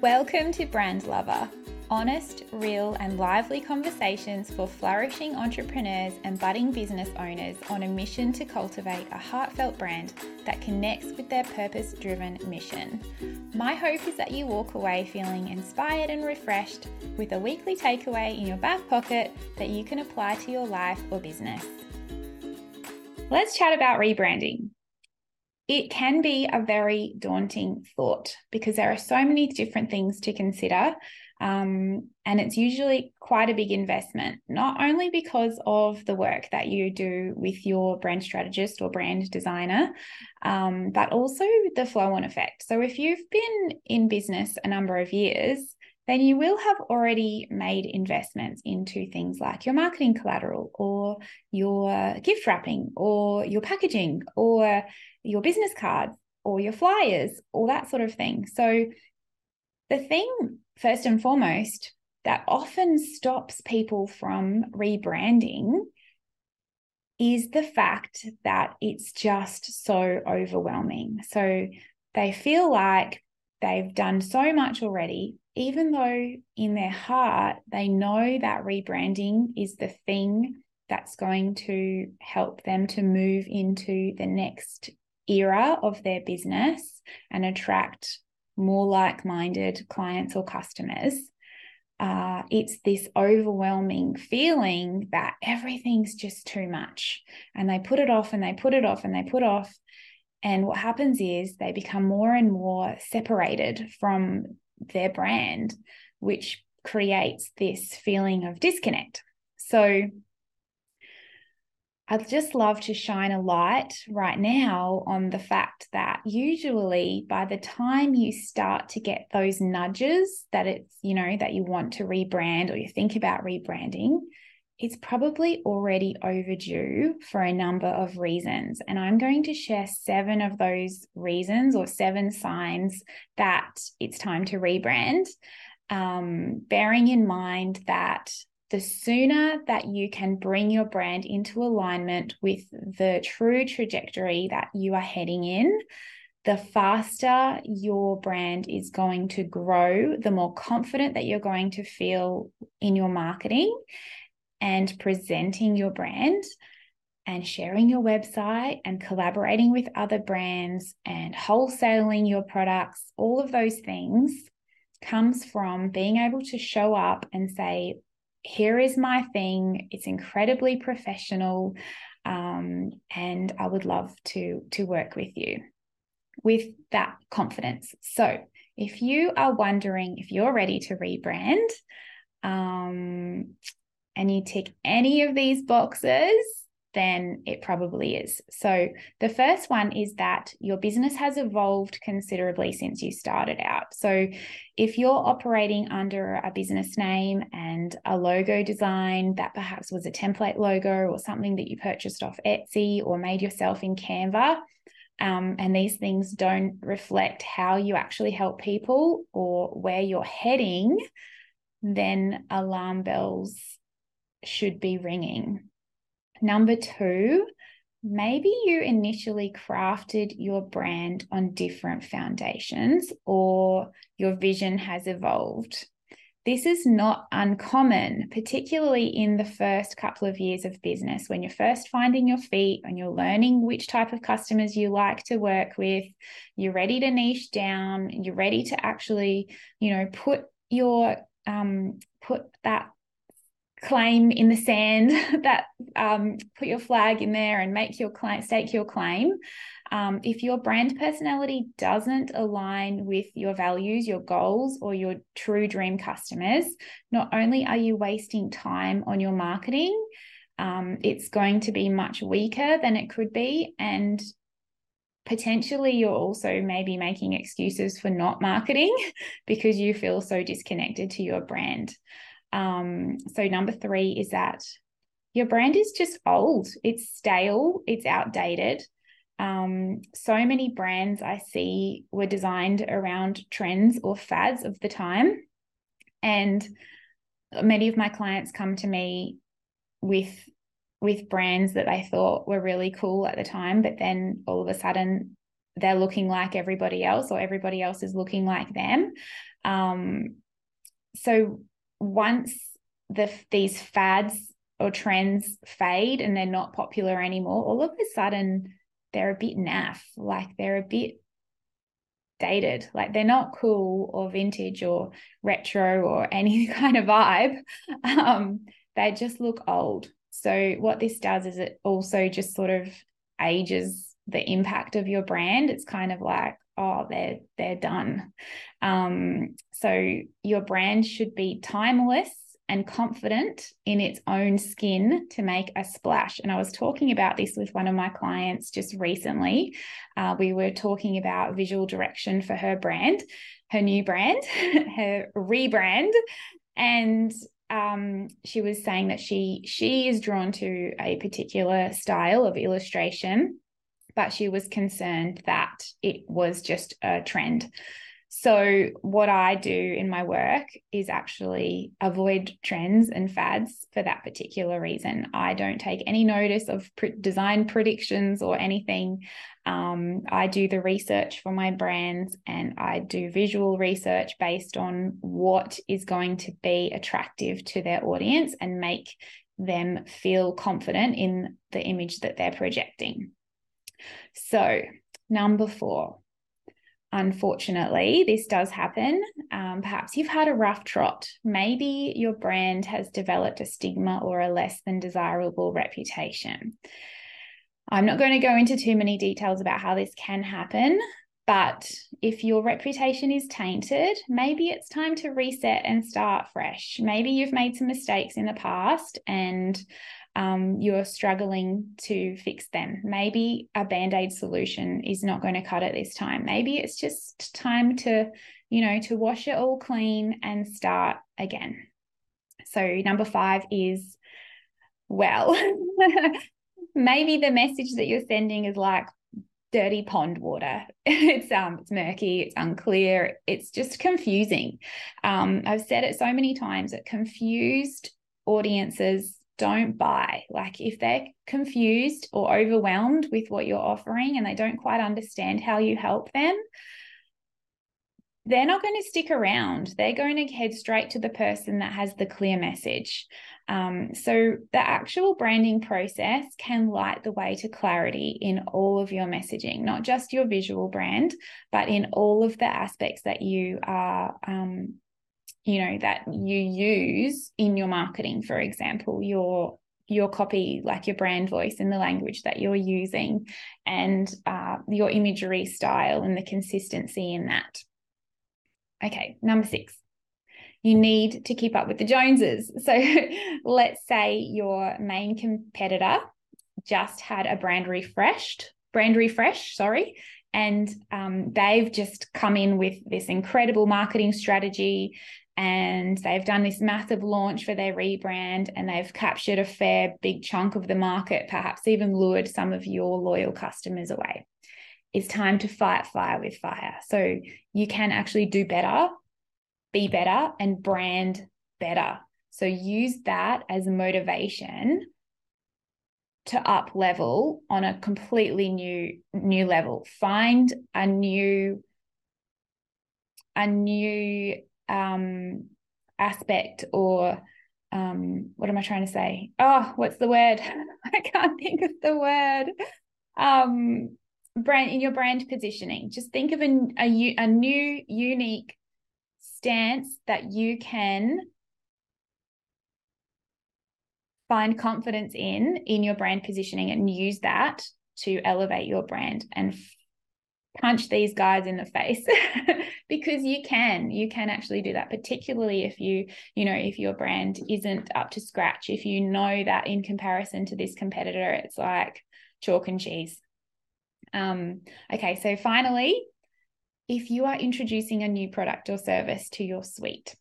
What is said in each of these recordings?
Welcome to Brand Lover, honest, real, and lively conversations for flourishing entrepreneurs and budding business owners on a mission to cultivate a heartfelt brand that connects with their purpose driven mission. My hope is that you walk away feeling inspired and refreshed with a weekly takeaway in your back pocket that you can apply to your life or business. Let's chat about rebranding it can be a very daunting thought because there are so many different things to consider. Um, and it's usually quite a big investment, not only because of the work that you do with your brand strategist or brand designer, um, but also the flow on effect. So, if you've been in business a number of years, then you will have already made investments into things like your marketing collateral or your gift wrapping or your packaging or your business cards or your flyers, all that sort of thing. So, the thing, first and foremost, that often stops people from rebranding is the fact that it's just so overwhelming. So, they feel like they've done so much already, even though in their heart they know that rebranding is the thing that's going to help them to move into the next era of their business and attract more like minded clients or customers. Uh, it's this overwhelming feeling that everything's just too much. And they put it off and they put it off and they put off. And what happens is they become more and more separated from their brand, which creates this feeling of disconnect. So, I'd just love to shine a light right now on the fact that usually by the time you start to get those nudges that it's, you know, that you want to rebrand or you think about rebranding, it's probably already overdue for a number of reasons. And I'm going to share seven of those reasons or seven signs that it's time to rebrand. Um, bearing in mind that the sooner that you can bring your brand into alignment with the true trajectory that you are heading in, the faster your brand is going to grow, the more confident that you're going to feel in your marketing and presenting your brand and sharing your website and collaborating with other brands and wholesaling your products, all of those things comes from being able to show up and say, here is my thing. It's incredibly professional. Um, and I would love to, to work with you with that confidence. So if you are wondering if you're ready to rebrand, um, and you tick any of these boxes, then it probably is. So, the first one is that your business has evolved considerably since you started out. So, if you're operating under a business name and a logo design that perhaps was a template logo or something that you purchased off Etsy or made yourself in Canva, um, and these things don't reflect how you actually help people or where you're heading, then alarm bells should be ringing. Number two, maybe you initially crafted your brand on different foundations or your vision has evolved. This is not uncommon, particularly in the first couple of years of business when you're first finding your feet and you're learning which type of customers you like to work with. You're ready to niche down, you're ready to actually, you know, put your um, put that claim in the sand that um, put your flag in there and make your claim stake your claim. Um, if your brand personality doesn't align with your values your goals or your true dream customers not only are you wasting time on your marketing um, it's going to be much weaker than it could be. And potentially you're also maybe making excuses for not marketing because you feel so disconnected to your brand um, so, number three is that your brand is just old, it's stale, it's outdated. Um, so many brands I see were designed around trends or fads of the time. And many of my clients come to me with with brands that they thought were really cool at the time, but then all of a sudden they're looking like everybody else or everybody else is looking like them. Um, so once the these fads or trends fade and they're not popular anymore, all of a sudden they're a bit naff, like they're a bit dated, like they're not cool or vintage or retro or any kind of vibe. Um, they just look old. So what this does is it also just sort of ages the impact of your brand. It's kind of like, oh, they're they're done. Um, so your brand should be timeless and confident in its own skin to make a splash. And I was talking about this with one of my clients just recently. Uh, we were talking about visual direction for her brand, her new brand, her rebrand. And um, she was saying that she she is drawn to a particular style of illustration, but she was concerned that it was just a trend. So, what I do in my work is actually avoid trends and fads for that particular reason. I don't take any notice of design predictions or anything. Um, I do the research for my brands and I do visual research based on what is going to be attractive to their audience and make them feel confident in the image that they're projecting. So, number four, unfortunately, this does happen. Um, perhaps you've had a rough trot. Maybe your brand has developed a stigma or a less than desirable reputation. I'm not going to go into too many details about how this can happen, but if your reputation is tainted, maybe it's time to reset and start fresh. Maybe you've made some mistakes in the past and um, you're struggling to fix them. Maybe a band aid solution is not going to cut it this time. Maybe it's just time to, you know, to wash it all clean and start again. So, number five is well, maybe the message that you're sending is like dirty pond water. it's um it's murky, it's unclear, it's just confusing. Um, I've said it so many times that confused audiences don't buy. Like if they're confused or overwhelmed with what you're offering and they don't quite understand how you help them, they're not going to stick around. They're going to head straight to the person that has the clear message. Um, so, the actual branding process can light the way to clarity in all of your messaging, not just your visual brand, but in all of the aspects that you are um, you know that you use in your marketing for example your your copy like your brand voice in the language that you're using and uh, your imagery style and the consistency in that. Okay number six. You need to keep up with the joneses. So let's say your main competitor just had a brand refreshed brand refresh sorry and um, they've just come in with this incredible marketing strategy and they've done this massive launch for their rebrand and they've captured a fair big chunk of the market, perhaps even lured some of your loyal customers away. It's time to fight fire with fire. So you can actually do better, be better, and brand better. So use that as motivation to up level on a completely new new level. Find a new a new um, aspect or um, what am I trying to say? Oh, what's the word? I can't think of the word. Um, brand in your brand positioning. Just think of a, a, a new, unique stance that you can find confidence in in your brand positioning and use that to elevate your brand and punch these guys in the face because you can you can actually do that particularly if you you know if your brand isn't up to scratch if you know that in comparison to this competitor it's like chalk and cheese. Um okay so finally if you are introducing a new product or service to your suite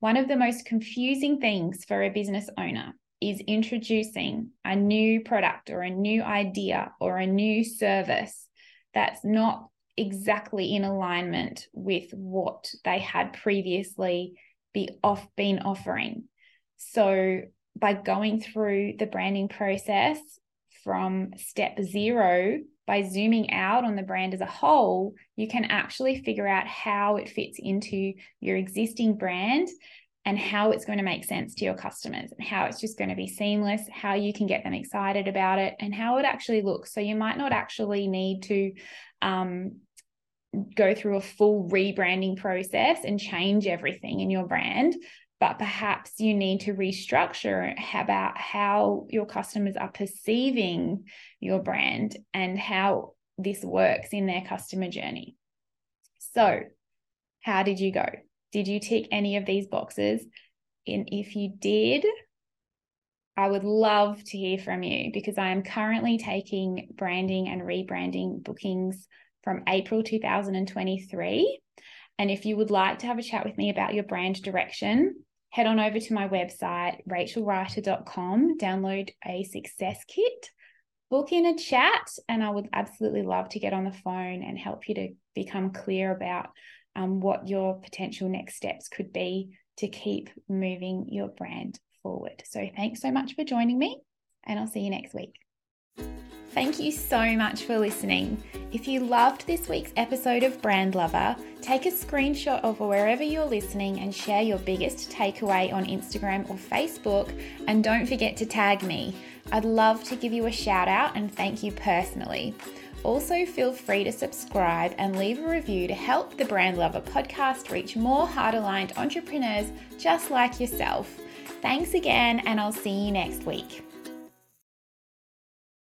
one of the most confusing things for a business owner is introducing a new product or a new idea or a new service that's not exactly in alignment with what they had previously be off been offering. So by going through the branding process from step zero by zooming out on the brand as a whole, you can actually figure out how it fits into your existing brand and how it's going to make sense to your customers and how it's just going to be seamless, how you can get them excited about it, and how it actually looks. So you might not actually need to um, go through a full rebranding process and change everything in your brand. But perhaps you need to restructure about how your customers are perceiving your brand and how this works in their customer journey. So, how did you go? Did you tick any of these boxes? And if you did, I would love to hear from you because I am currently taking branding and rebranding bookings from April 2023. And if you would like to have a chat with me about your brand direction, head on over to my website, rachelwriter.com, download a success kit, book in a chat, and I would absolutely love to get on the phone and help you to become clear about um, what your potential next steps could be to keep moving your brand forward. So, thanks so much for joining me, and I'll see you next week. Thank you so much for listening. If you loved this week's episode of Brand Lover, take a screenshot of wherever you're listening and share your biggest takeaway on Instagram or Facebook. And don't forget to tag me. I'd love to give you a shout out and thank you personally. Also, feel free to subscribe and leave a review to help the Brand Lover podcast reach more heart aligned entrepreneurs just like yourself. Thanks again, and I'll see you next week.